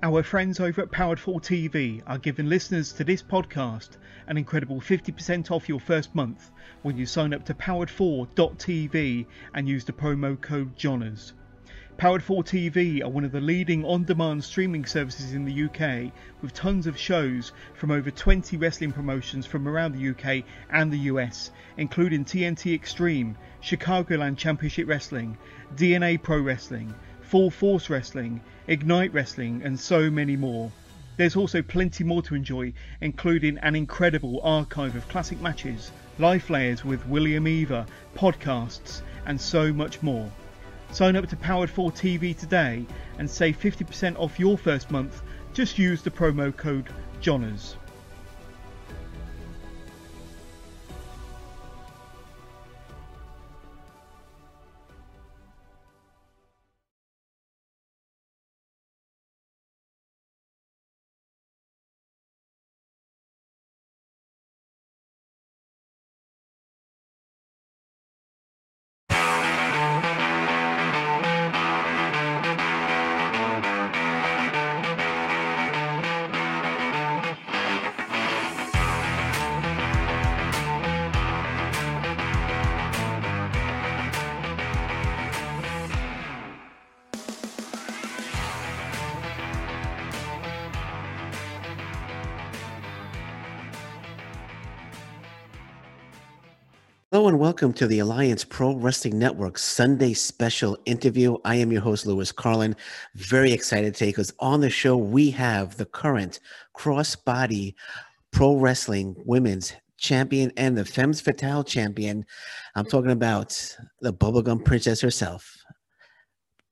Our friends over at Powered 4 TV are giving listeners to this podcast an incredible 50% off your first month when you sign up to powered4.tv and use the promo code JONAS. Powered 4 TV are one of the leading on demand streaming services in the UK with tons of shows from over 20 wrestling promotions from around the UK and the US, including TNT Extreme, Chicagoland Championship Wrestling, DNA Pro Wrestling, Full Force Wrestling, Ignite Wrestling, and so many more. There's also plenty more to enjoy, including an incredible archive of classic matches, live layers with William Eva, podcasts, and so much more. Sign up to Powered 4 TV today and save 50% off your first month. Just use the promo code JONAS. Hello and welcome to the Alliance Pro Wrestling Network Sunday special interview. I am your host, Lewis Carlin. Very excited today because on the show we have the current crossbody pro wrestling women's champion and the Femmes Fatale champion. I'm talking about the bubblegum princess herself,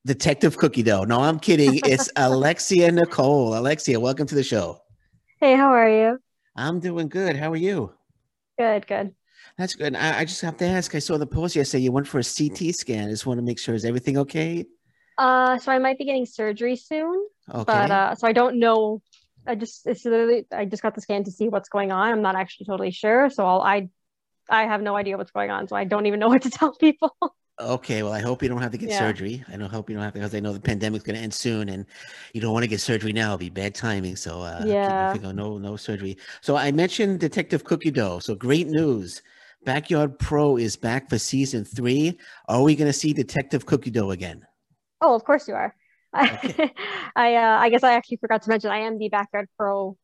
Detective Cookie Dough. No, I'm kidding. It's Alexia Nicole. Alexia, welcome to the show. Hey, how are you? I'm doing good. How are you? Good, good. That's good. I, I, just have to ask. I saw the post yesterday. You went for a CT scan. I just want to make sure is everything okay? Uh, so I might be getting surgery soon. Okay. But uh, so I don't know. I just it's literally I just got the scan to see what's going on. I'm not actually totally sure. So I'll, I I have no idea what's going on. So I don't even know what to tell people. Okay, well, I hope you don't have to get yeah. surgery. I know, hope you don't have to, because I know the pandemic's going to end soon, and you don't want to get surgery now. It'll be bad timing. So, uh, yeah, no, no surgery. So, I mentioned Detective Cookie Dough. So, great news. Backyard Pro is back for season three. Are we going to see Detective Cookie Dough again? Oh, of course you are. Okay. I uh, I guess I actually forgot to mention I am the Backyard Pro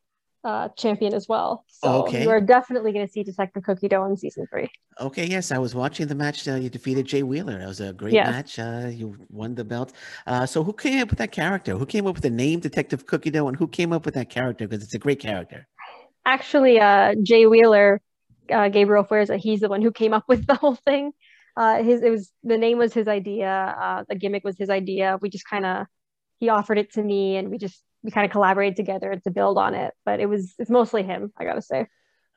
uh, champion as well. So okay. you are definitely going to see Detective Cookie Dough in season three. Okay, yes, I was watching the match. Uh, you defeated Jay Wheeler. That was a great yes. match. Uh, you won the belt. Uh, so who came up with that character? Who came up with the name Detective Cookie Dough, and who came up with that character? Because it's a great character. Actually, uh, Jay Wheeler uh, Gabriel Fuerza, he's the one who came up with the whole thing. Uh, his it was the name was his idea, uh, the gimmick was his idea. We just kind of he offered it to me, and we just we kind of collaborated together to build on it. But it was it's mostly him, I gotta say.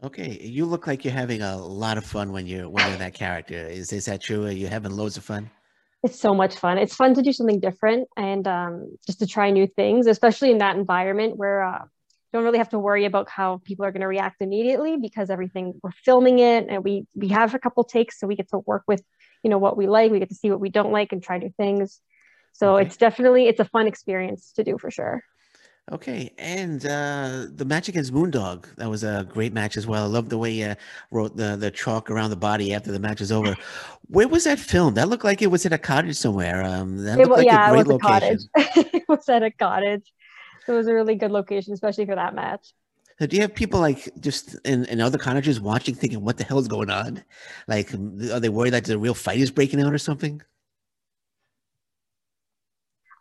Okay, you look like you're having a lot of fun when you're when you're that character. Is is that true? Are you having loads of fun? It's so much fun. It's fun to do something different and um, just to try new things, especially in that environment where uh, don't really have to worry about how people are going to react immediately because everything we're filming it and we we have a couple takes so we get to work with you know what we like we get to see what we don't like and try new things so okay. it's definitely it's a fun experience to do for sure Okay, and uh, the match against Moondog that was a great match as well. I love the way you wrote the the chalk around the body after the match is over. Where was that filmed? That looked like it was at a cottage somewhere. Um, that looked like yeah, a great it was location. A cottage. it was at a cottage. It was a really good location, especially for that match. So do you have people like just in, in other cottages watching, thinking, "What the hell is going on?" Like, are they worried that the real fight is breaking out or something?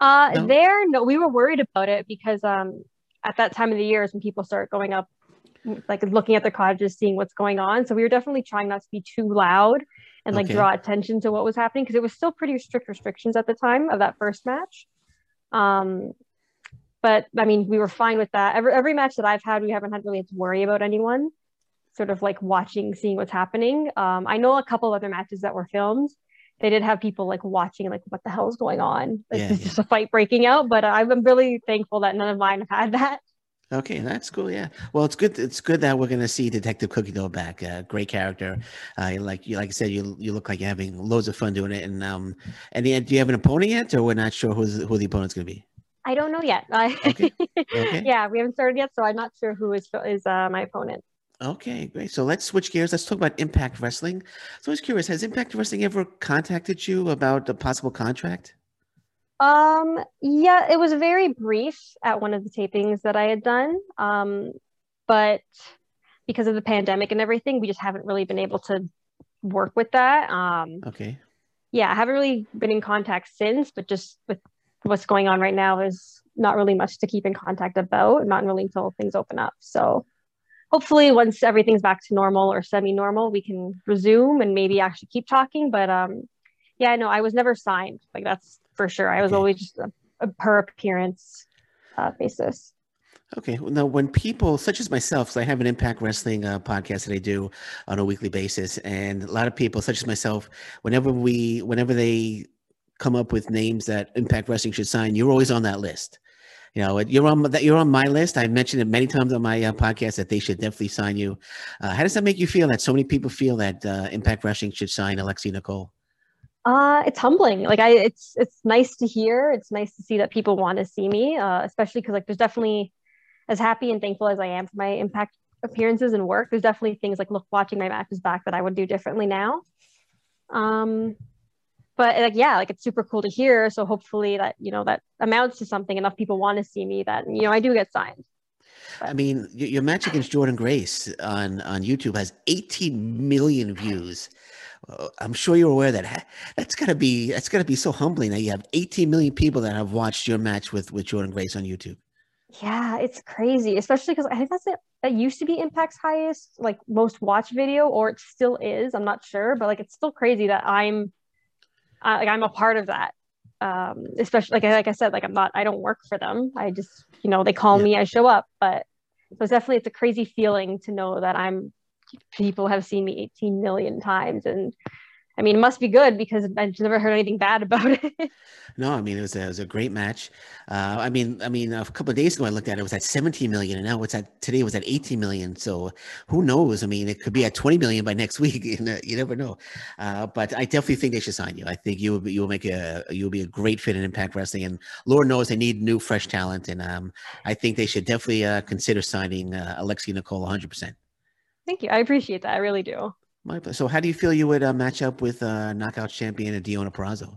Uh, no? there, no, we were worried about it because um, at that time of the year is when people start going up, like looking at their cottages, seeing what's going on. So we were definitely trying not to be too loud and like okay. draw attention to what was happening because it was still pretty strict restrictions at the time of that first match. Um, but I mean, we were fine with that. Every every match that I've had, we haven't had really had to worry about anyone. Sort of like watching, seeing what's happening. Um, I know a couple other matches that were filmed. They did have people like watching, like what the hell is going on? Like, yeah, yeah. just a fight breaking out. But I'm really thankful that none of mine have had that. Okay, that's cool. Yeah. Well, it's good. It's good that we're going to see Detective Cookie Dough back. Uh, great character. Uh, like you, like I said, you you look like you're having loads of fun doing it. And um, and do you have an opponent yet, or we're not sure who's who the opponent's going to be? I don't know yet. okay. okay. yeah, we haven't started yet, so I'm not sure who is is uh, my opponent. Okay, great. So let's switch gears. Let's talk about Impact Wrestling. So I was curious, has Impact Wrestling ever contacted you about a possible contract? Um, yeah, it was very brief at one of the tapings that I had done. Um, but because of the pandemic and everything, we just haven't really been able to work with that. Um, okay. Yeah, I haven't really been in contact since, but just with what's going on right now, is not really much to keep in contact about, not really until things open up. So hopefully once everything's back to normal or semi-normal, we can resume and maybe actually keep talking. But um, yeah, no, I was never signed. Like that's for sure. I was okay. always just a, a per appearance uh, basis. Okay. Well, now, when people such as myself, so I have an Impact Wrestling uh, podcast that I do on a weekly basis, and a lot of people, such as myself, whenever we, whenever they come up with names that Impact Wrestling should sign, you're always on that list. You know, you're on that. You're on my list. I mentioned it many times on my uh, podcast that they should definitely sign you. Uh, how does that make you feel? That so many people feel that uh, Impact Wrestling should sign Alexi Nicole. Uh, it's humbling. Like I, it's it's nice to hear. It's nice to see that people want to see me, uh, especially because like there's definitely, as happy and thankful as I am for my impact appearances and work, there's definitely things like look watching my matches back that I would do differently now. Um, but like yeah, like it's super cool to hear. So hopefully that you know that amounts to something. Enough people want to see me that you know I do get signed. But. I mean, your match against Jordynne Grace on on YouTube has 18 million views. Uh, I'm sure you're aware that that's gotta be that's gotta be so humbling that you have 18 million people that have watched your match with with Jordynne Grace on YouTube. Yeah, it's crazy, especially because I think that's it. That used to be Impact's highest, like most watched video, or it still is. I'm not sure, but like it's still crazy that I'm, uh, like I'm a part of that. Um, especially like like I said, like I'm not. I don't work for them. I just, you know, they call yeah. me, I show up. But so it's definitely it's a crazy feeling to know that I'm people have seen me 18 million times and I mean, it must be good because I've never heard anything bad about it. no, I mean it was a, it was a great match. Uh, I mean, I mean, a couple of days ago I looked at it, it was at 17 million, and now it's at today it was at 18 million. So who knows? I mean, it could be at 20 million by next week. You, know, you never know. Uh, but I definitely think they should sign you. I think you will be, you will make a you will be a great fit in Impact Wrestling, and Lord knows they need new, fresh talent, and um, I think they should definitely uh, consider signing uh, Alexi Nicole 100. percent Thank you. I appreciate that. I really do. My So, how do you feel you would uh, match up with uh, knockout champion Deonna Purrazzo?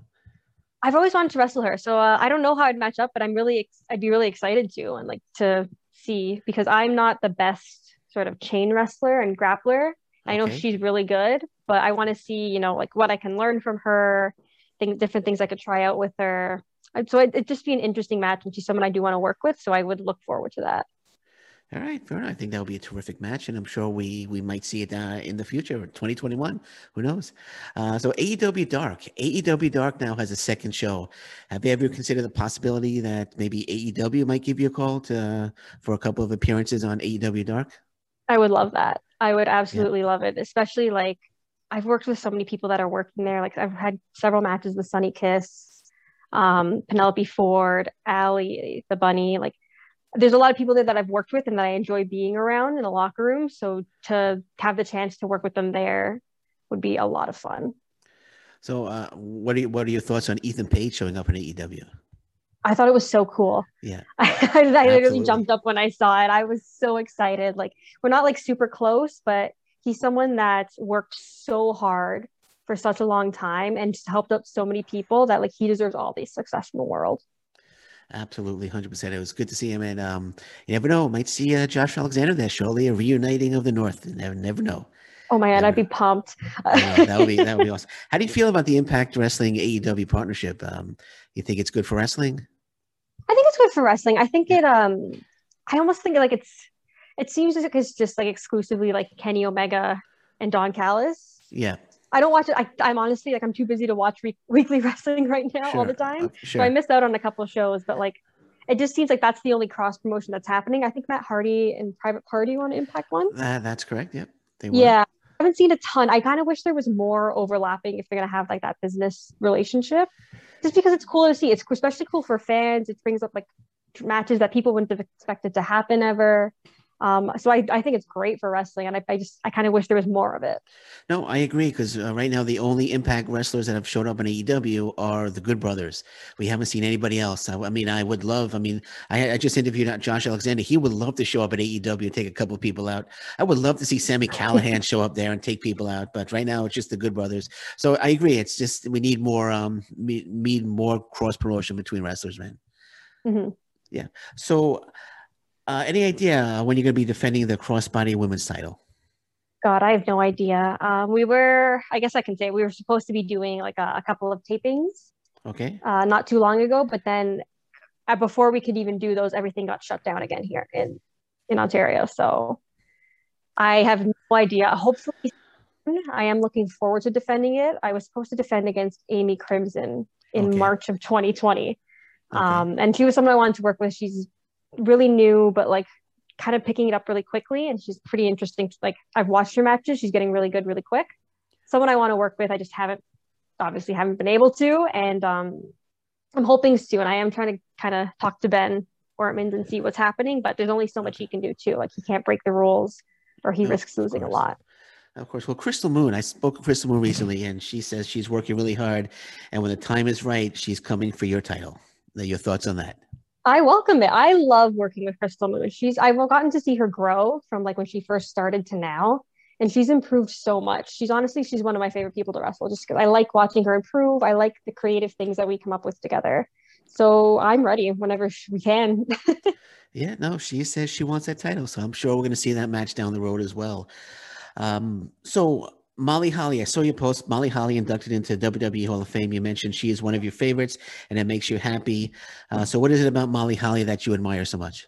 I've always wanted to wrestle her, so uh, I don't know how I'd match up, but I'm really, ex- I'd be really excited to and like to see because I'm not the best sort of chain wrestler and grappler. Okay. I know she's really good, but I want to see, you know, like what I can learn from her, things, different things I could try out with her. So it, it'd just be an interesting match, and she's someone I do want to work with. So I would look forward to that. All right, fair enough. I think that will be a terrific match, and I'm sure we we might see it uh, in the future, 2021. Who knows? Uh, so AEW Dark, AEW Dark now has a second show. Have you ever considered the possibility that maybe AEW might give you a call to uh, for a couple of appearances on AEW Dark? I would love that. I would absolutely yeah. love it, especially like I've worked with so many people that are working there. Like I've had several matches with Sunny Kiss, um, Penelope Ford, Allie, the Bunny, like there's a lot of people there that I've worked with and that I enjoy being around in the locker room. So to have the chance to work with them there would be a lot of fun. So, uh, what are you, what are your thoughts on Ethan Page showing up in AEW? I thought it was so cool. Yeah, I, I literally jumped up when I saw it. I was so excited. Like we're not like super close, but he's someone that worked so hard for such a long time and just helped out so many people that like he deserves all the success in the world. Absolutely, hundred percent. It was good to see him, and um, you never know, might see uh, Josh Alexander there Surely a reuniting of the North. You never, never know. Oh my god, never I'd be pumped. that would be that would be awesome. How do you feel about the Impact Wrestling AEW partnership? Um, you think it's good for wrestling? I think it's good for wrestling. I think it. Um, I almost think like it's. It seems like it's just like exclusively like Kenny Omega and Don Callis. Yeah. I don't watch it. I, am honestly like I'm too busy to watch re- weekly wrestling right now sure. all the time. Uh, sure. So I missed out on a couple of shows, but like it just seems like that's the only cross promotion that's happening. I think Matt Hardy and Private Party want Impact one. Uh, that's correct. Yep. Yeah. I haven't seen a ton. I kind of wish there was more overlapping if they're gonna have like that business relationship, just because it's cool to see. It's especially cool for fans. It brings up like matches that people wouldn't have expected to happen ever. Um, so I, I think it's great for wrestling, and I, I just I kind of wish there was more of it. No, I agree because uh, right now the only Impact wrestlers that have showed up in AEW are the Good Brothers. We haven't seen anybody else. I, I mean, I would love. I mean, I, I, just interviewed Josh Alexander. He would love to show up at AEW and take a couple people out. I would love to see Sami Callihan show up there and take people out. But right now it's just the Good Brothers. So I agree. It's just we need more um need more cross promotion between wrestlers, man. Mm-hmm. Yeah. So uh, any idea when you're going to be defending the crossbody women's title? God, I have no idea. Um, we were, I guess I can say, we were supposed to be doing like a, a couple of tapings. Okay. Uh, not too long ago, but then uh, before we could even do those, everything got shut down again here in in Ontario. So I have no idea. Hopefully, I am looking forward to defending it. I was supposed to defend against Amy Crimson in okay. March of 2020. Okay. Um, and she was someone I wanted to work with. She's really new, but like kind of picking it up really quickly. And she's pretty interesting. Like I've watched her matches. She's getting really good really quick. Someone I want to work with. I just haven't obviously haven't been able to. And um, I'm hoping. And I am trying to kind of talk to Ben Ortmans and see what's happening. But there's only so much he can do too. Like he can't break the rules or he no, risks losing a lot. Of course. Well, Crystal Moon, I spoke to Crystal Moon recently, and she says she's working really hard. And when the time is right, she's coming for your title. Your thoughts on that? I welcome it. I love working with Crystal Moon. She's I've gotten to see her grow from like when she first started to now, and she's improved so much. She's honestly she's one of my favorite people to wrestle just because I like watching her improve. I like the creative things that we come up with together. So I'm ready whenever we can. yeah, no, she says she wants that title, so I'm sure we're going to see that match down the road as well. Um, so Molly Holly, I saw your post. Molly Holly inducted into WWE Hall of Fame. You mentioned she is one of your favorites, and it makes you happy. Uh, so, what is it about Molly Holly that you admire so much?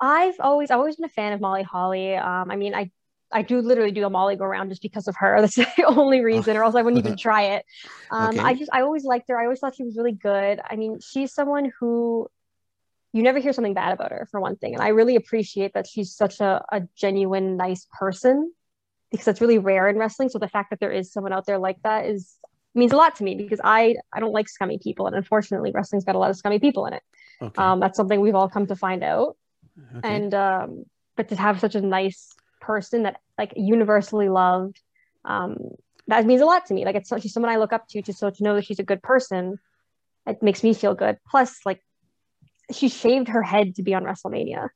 I've always I've always been a fan of Molly Holly. Um, I mean, I I do literally do a Molly go around just because of her. That's the only reason, or else I wouldn't even try it. Um, okay. I just I always liked her. I always thought she was really good. I mean, she's someone who you never hear something bad about her for one thing, and I really appreciate that she's such a, a genuine, nice person because that's really rare in wrestling. So the fact that there is someone out there like that is means a lot to me because I I don't like scummy people, and unfortunately, wrestling's got a lot of scummy people in it. Okay. Um, that's something we've all come to find out. Okay. And um, but to have such a nice person that like universally loved, um, that means a lot to me. Like it's she's someone I look up to, to so to know that she's a good person, it makes me feel good. Plus, like she shaved her head to be on WrestleMania.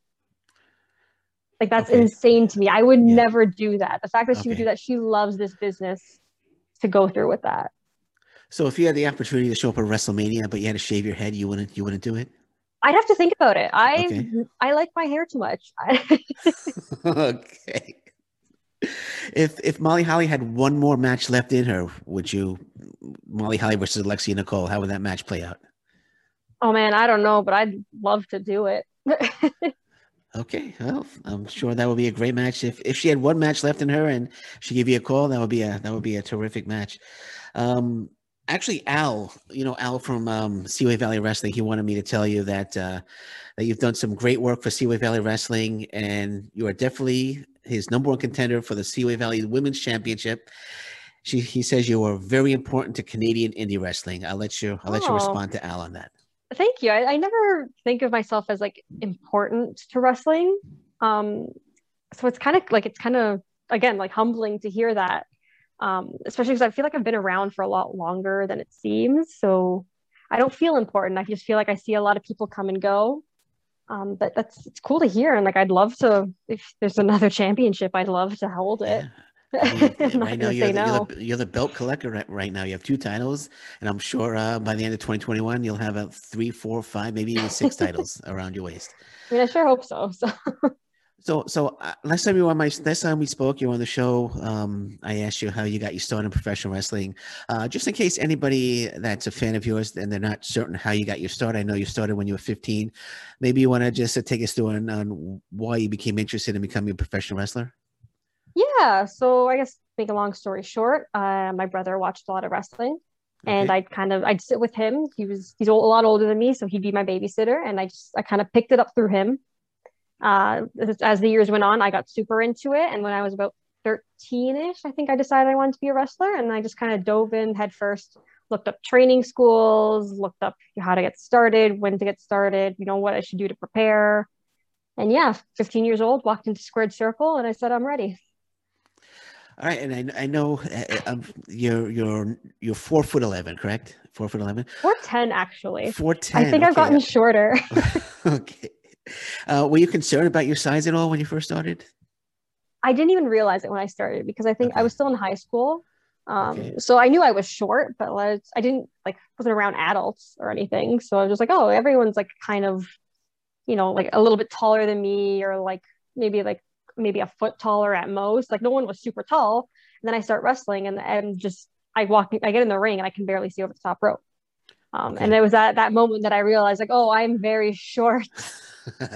Like that's okay. insane to me. I would yeah. never do that. The fact that okay. she would do that, she loves this business to go through with that. So if you had the opportunity to show up at WrestleMania, but you had to shave your head, you wouldn't you wouldn't do it? I'd have to think about it. I okay. I like my hair too much. okay. If if Molly Holly had one more match left in her, would you Molly Holly versus Alexia Nicole? How would that match play out? Oh man, I don't know, but I'd love to do it. Okay, well, I'm sure that would be a great match. If if she had one match left in her and she gave you a call, that would be a that would be a terrific match. Um, actually, Al, you know Al from um, Seaway Valley Wrestling, he wanted me to tell you that uh, that you've done some great work for Seaway Valley Wrestling, and you are definitely his number one contender for the Seaway Valley Women's Championship. She, he says you are very important to Canadian indie wrestling. I'll let you I'll let you respond to Al on that thank you. I, I, never think of myself as like important to wrestling. Um, so it's kind of like it's kind of again like humbling to hear that, um, especially because I feel like I've been around for a lot longer than it seems. So I don't feel important. I just feel like I see a lot of people come and go. Um, but that's it's cool to hear, and like I'd love to if there's another championship, I'd love to hold it. Yeah. right now, you're the, no. you're, the, you're the, belt collector right, right, now. You have two titles, and I'm sure uh, by the end of 2021, you'll have a three, four, five, maybe even six titles around your waist. I mean, I sure hope so. So, so, so uh, last time you were on my last time we spoke, you were on the show. Um, I asked you how you got your start in professional wrestling. Uh, just in case anybody that's a fan of yours and they're not certain how you got your start, I know you started when you were 15. Maybe you want to just uh, take us through on, on why you became interested in becoming a professional wrestler. Yeah. So I guess make a long story short, uh, my brother watched a lot of wrestling. Okay. And I'd kind of I'd sit with him. He was he's a lot older than me, so he'd be my babysitter, and I just I kind of picked it up through him. Uh, as the years went on, I got super into it, and when I was about 13ish, I think I decided I wanted to be a wrestler, and I just kind of dove in head first. Looked up training schools, looked up how to get started, when to get started, you know what I should do to prepare, and yeah, 15 years old, walked into Squared Circle, and I said, I'm ready. All right, and I, I know uh, um, you're you're you're four foot eleven, correct? Four foot eleven. Four ten, actually. Four ten. I think okay. I've gotten shorter. okay. Uh, were you concerned about your size at all when you first started? I didn't even realize it when I started because I think okay. I was still in high school. Um, okay. So I knew I was short, but like, I didn't like wasn't around adults or anything. So I was just like, oh, everyone's like kind of, you know, like a little bit taller than me, or like maybe like maybe a foot taller at most. Like no one was super tall. And then I start wrestling, and and just I walk, I get in the ring, and I can barely see over the top rope. Um, okay. And it was at that moment that I realized, like, oh, I'm very short.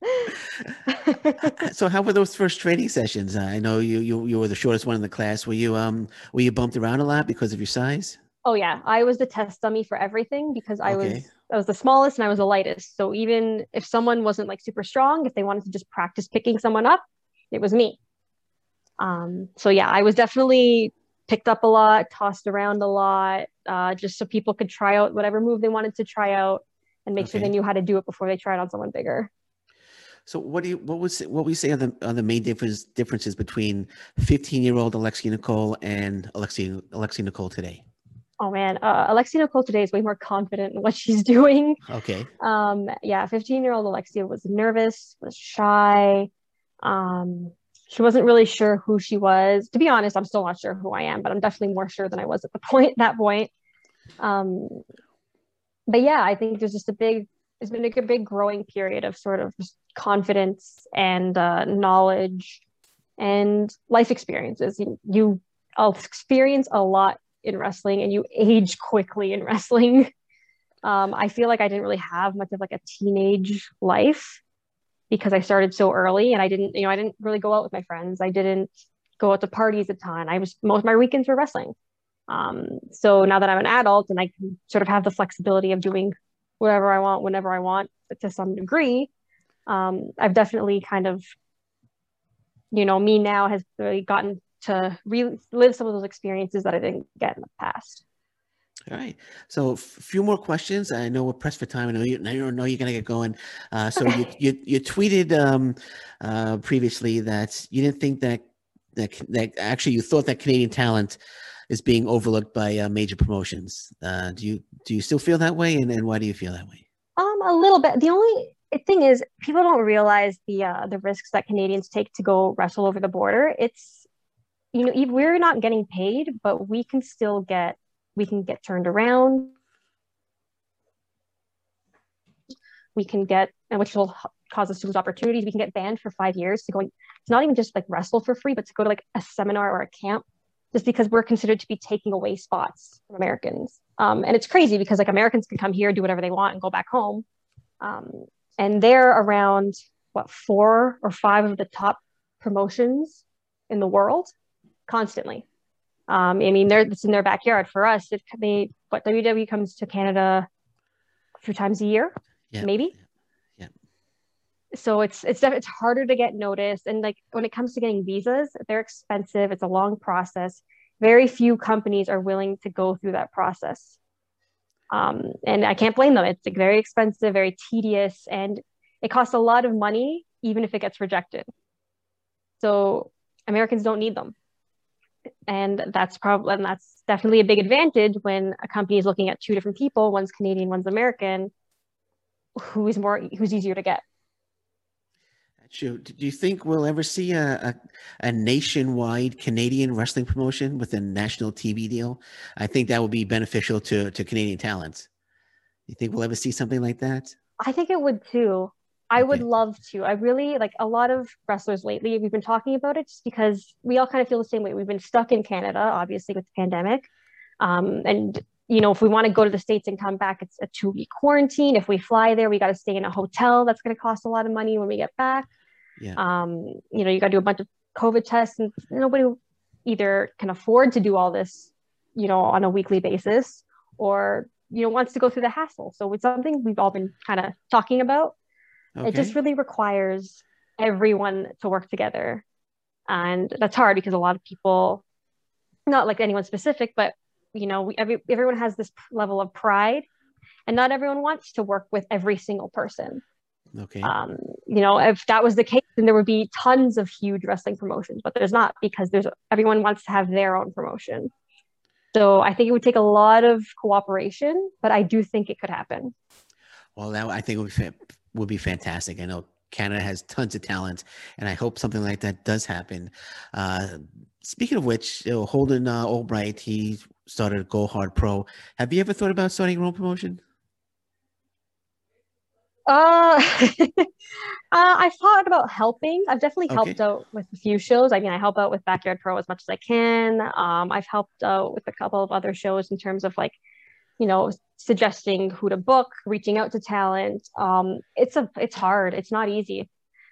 so how were those first training sessions? I know you, you you were the shortest one in the class. Were you um were you bumped around a lot because of your size? Oh yeah, I was the test dummy for everything because I okay. was I was the smallest and I was the lightest. So even if someone wasn't like super strong, if they wanted to just practice picking someone up, it was me. Um, so yeah, I was definitely picked up a lot, tossed around a lot, uh, just so people could try out whatever move they wanted to try out and make okay. sure they knew how to do it before they tried on someone bigger. So what do you what was what we say are the are the main difference differences between 15 year old Alexia Nicole and Alexia Alexia Nicole today? Oh man, uh, Alexia Nicole today is way more confident in what she's doing. Okay. Um, yeah, 15 year old Alexia was nervous, was shy. Um, she wasn't really sure who she was. To be honest, I'm still not sure who I am, but I'm definitely more sure than I was at the point that point. Um, but yeah, I think there's just a big it's been like a big growing period of sort of confidence and uh, knowledge and life experiences. You, you experience a lot in wrestling and you age quickly in wrestling. Um, I feel like I didn't really have much of like a teenage life because I started so early and I didn't, you know, I didn't really go out with my friends. I didn't go out to parties a ton. I was most of my weekends were wrestling. Um, so now that I'm an adult and I can sort of have the flexibility of doing whatever I want, whenever I want to some degree, um, I've definitely kind of, you know, me now has really gotten to relive some of those experiences that I didn't get in the past. All right. So a few more questions. I know we're pressed for time. I know you, I know you're going to get going. Uh, so you, you, you, tweeted um, uh, previously that you didn't think that, that, that actually you thought that Canadian talent is being overlooked by uh, major promotions. Uh, do you do you still feel that way, and, and why do you feel that way? Um, a little bit. The only thing is, people don't realize the uh, the risks that Canadians take to go wrestle over the border. It's you know we're not getting paid, but we can still get we can get turned around. We can get, and which will cause us to lose opportunities. We can get banned for five years to go. It's not even just like wrestle for free, but to go to like a seminar or a camp just because we're considered to be taking away spots from Americans. Um, and it's crazy because like Americans can come here, do whatever they want, and go back home. Um, and they're around what four or five of the top promotions in the world constantly. Um, I mean, they're it's in their backyard. For us, it they what WWE comes to Canada a few times a year, maybe. yeah. maybe so it's it's it's harder to get noticed. And like when it comes to getting visas they're expensive. It's a long process. Very few companies are willing to go through that process. Um, and i can't blame them. It's like very expensive very tedious and it costs a lot of money even if it gets rejected. So americans don't need them and that's probably and that's definitely a big advantage when a company is looking at two different people one's canadian one's american who's more who's easier to get True. do you think we'll ever see a, a, a, nationwide Canadian wrestling promotion with a national TV deal? I think that would be beneficial to, to Canadian talents. You think we'll ever see something like that? I think it would too. I would love to. I really like a lot of wrestlers lately. We've been talking about it just because we all kind of feel the same way. We've been stuck in Canada, obviously, with the pandemic. Um, and you know, if we want to go to the States and come back, it's a two week quarantine. If we fly there, we got to stay in a hotel. That's going to cost a lot of money when we get back. Yeah. Um, you know, you got to do a bunch of COVID tests, and nobody either can afford to do all this, you know, on a weekly basis, or you know, wants to go through the hassle. So it's something we've all been kind of talking about. Okay. It just really requires everyone to work together, and that's hard because a lot of people, not like anyone specific, but you know, we, every everyone has this level of pride, and not everyone wants to work with every single person. Okay. Um, you know, if that was the case, then there would be tons of huge wrestling promotions, but there's not because there's everyone wants to have their own promotion. So I think it would take a lot of cooperation, but I do think it could happen. Well, that I think would be, would be fantastic. I know Canada has tons of talent, and I hope something like that does happen. Uh, speaking of which, you know, Holden uh, Albright, he started Go Hard Pro. Have you ever thought about starting your own promotion? Uh, uh, I've thought about helping. I've definitely helped okay. out with a few shows. I mean, I help out with Backyard Pro as much as I can. Um, I've helped out with a couple of other shows in terms of like, you know, suggesting who to book, reaching out to talent. Um, it's a, it's hard. It's not easy.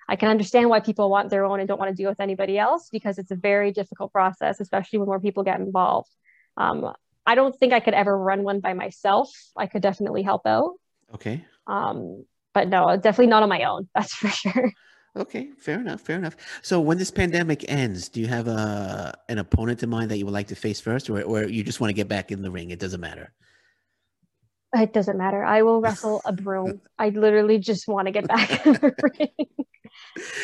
I can understand why people want their own and don't want to deal with anybody else because it's a very difficult process, especially when more people get involved. Um, I don't think I could ever run one by myself. I could definitely help out. Okay. Um, but no, definitely not on my own. That's for sure. Okay, fair enough, fair enough. So when this pandemic ends, do you have a an opponent in mind that you would like to face first, or or you just want to get back in the ring? It doesn't matter. It doesn't matter. I will wrestle a broom. I literally just want to get back in the ring.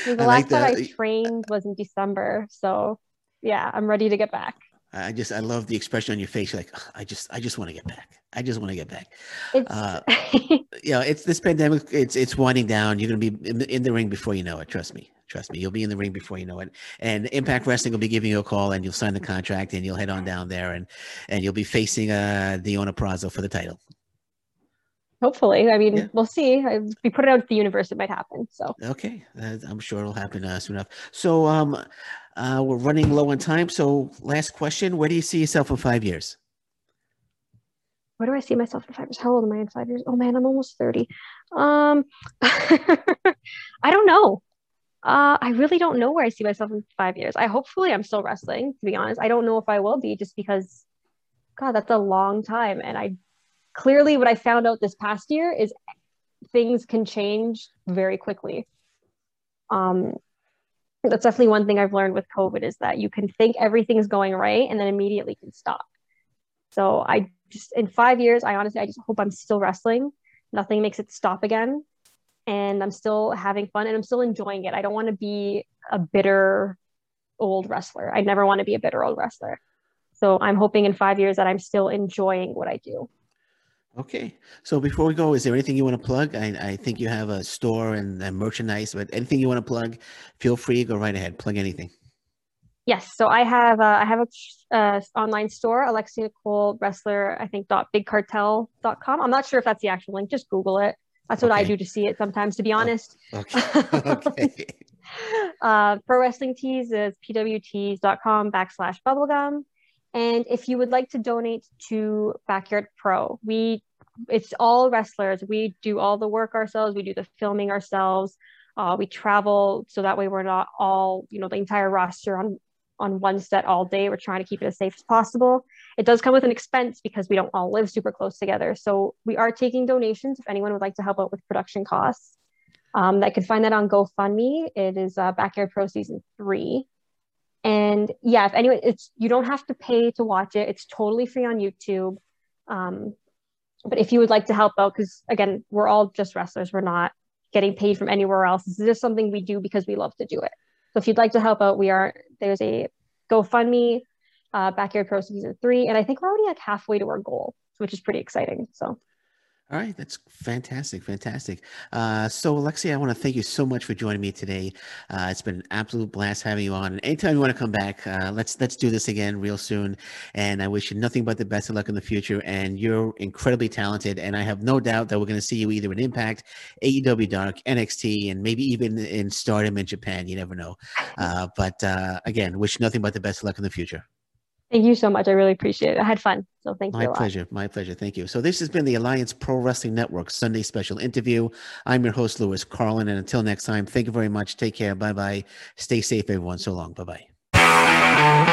the I last like time I trained was in December, so yeah, I'm ready to get back. I just I love the expression on your face. You're like, I just I just want to get back. I just want to get back. It's uh, you know, it's this pandemic. It's it's winding down. You're gonna be in the, in the ring before you know it. Trust me. Trust me. You'll be in the ring before you know it. And Impact Wrestling will be giving you a call, and you'll sign the contract, and you'll head on down there, and and you'll be facing uh Deonna Purrazzo for the title. Hopefully, I mean, yeah. we'll see. If we put it out to the universe, it might happen. So okay, I'm sure it'll happen uh, soon enough. So um, uh, we're running low on time. So, last question: Where do you see yourself in five years? Where do I see myself in five years? How old am I in five years? Oh man, I'm almost thirty. Um, I don't know. Uh, I really don't know where I see myself in five years. I hopefully I'm still wrestling. To be honest, I don't know if I will be just because, God, that's a long time, and I clearly what I found out this past year is things can change very quickly. Um, that's definitely one thing I've learned with COVID is that you can think everything's going right and then immediately can stop. So I just in five years, I honestly I just hope I'm still wrestling. Nothing makes it stop again. And I'm still having fun and I'm still enjoying it. I don't want to be a bitter old wrestler. I never want to be a bitter old wrestler. So I'm hoping in five years that I'm still enjoying what I do. Okay. So before we go, is there anything you want to plug? I, I think you have a store and, and merchandise, but anything you want to plug, feel free, go right ahead. Plug anything. Yes. So I have uh, I have a uh, online store, Alexia Nicole Wrestler, I think dot bigcartel.com. I'm not sure if that's the actual link. Just Google it. That's what okay. I do to see it sometimes, to be oh, honest. Okay. okay. uh, Pro Wrestling Tees is pwtees.com backslash bubblegum. And if you would like to donate to Backyard Pro, we it's all wrestlers. We do all the work ourselves. We do the filming ourselves. Uh, we travel so that way we're not all you know the entire roster on on one set all day. We're trying to keep it as safe as possible. It does come with an expense because we don't all live super close together. So we are taking donations if anyone would like to help out with production costs. Um, I could find that on GoFundMe. It is uh, Backyard Pro Season 3. And yeah, if anyone, it's you don't have to pay to watch it. It's totally free on YouTube. Um, but if you would like to help out, because again, we're all just wrestlers, we're not getting paid from anywhere else. This is just something we do because we love to do it. So if you'd like to help out, we are there's a GoFundMe, uh, Backyard Pro Season Three, and I think we're already like halfway to our goal, which is pretty exciting. So all right, that's fantastic, fantastic. Uh, so, Alexia, I want to thank you so much for joining me today. Uh, it's been an absolute blast having you on. anytime you want to come back, uh, let's let's do this again real soon. And I wish you nothing but the best of luck in the future. And you're incredibly talented, and I have no doubt that we're going to see you either in Impact, AEW Dark, NXT, and maybe even in Stardom in Japan. You never know. Uh, but uh, again, wish nothing but the best of luck in the future. Thank you so much. I really appreciate it. I had fun. So thank my you. My pleasure. My pleasure. Thank you. So this has been the Alliance Pro Wrestling Network Sunday special interview. I'm your host, Lewis Carlin. And until next time, thank you very much. Take care. Bye bye. Stay safe, everyone. So long. Bye bye.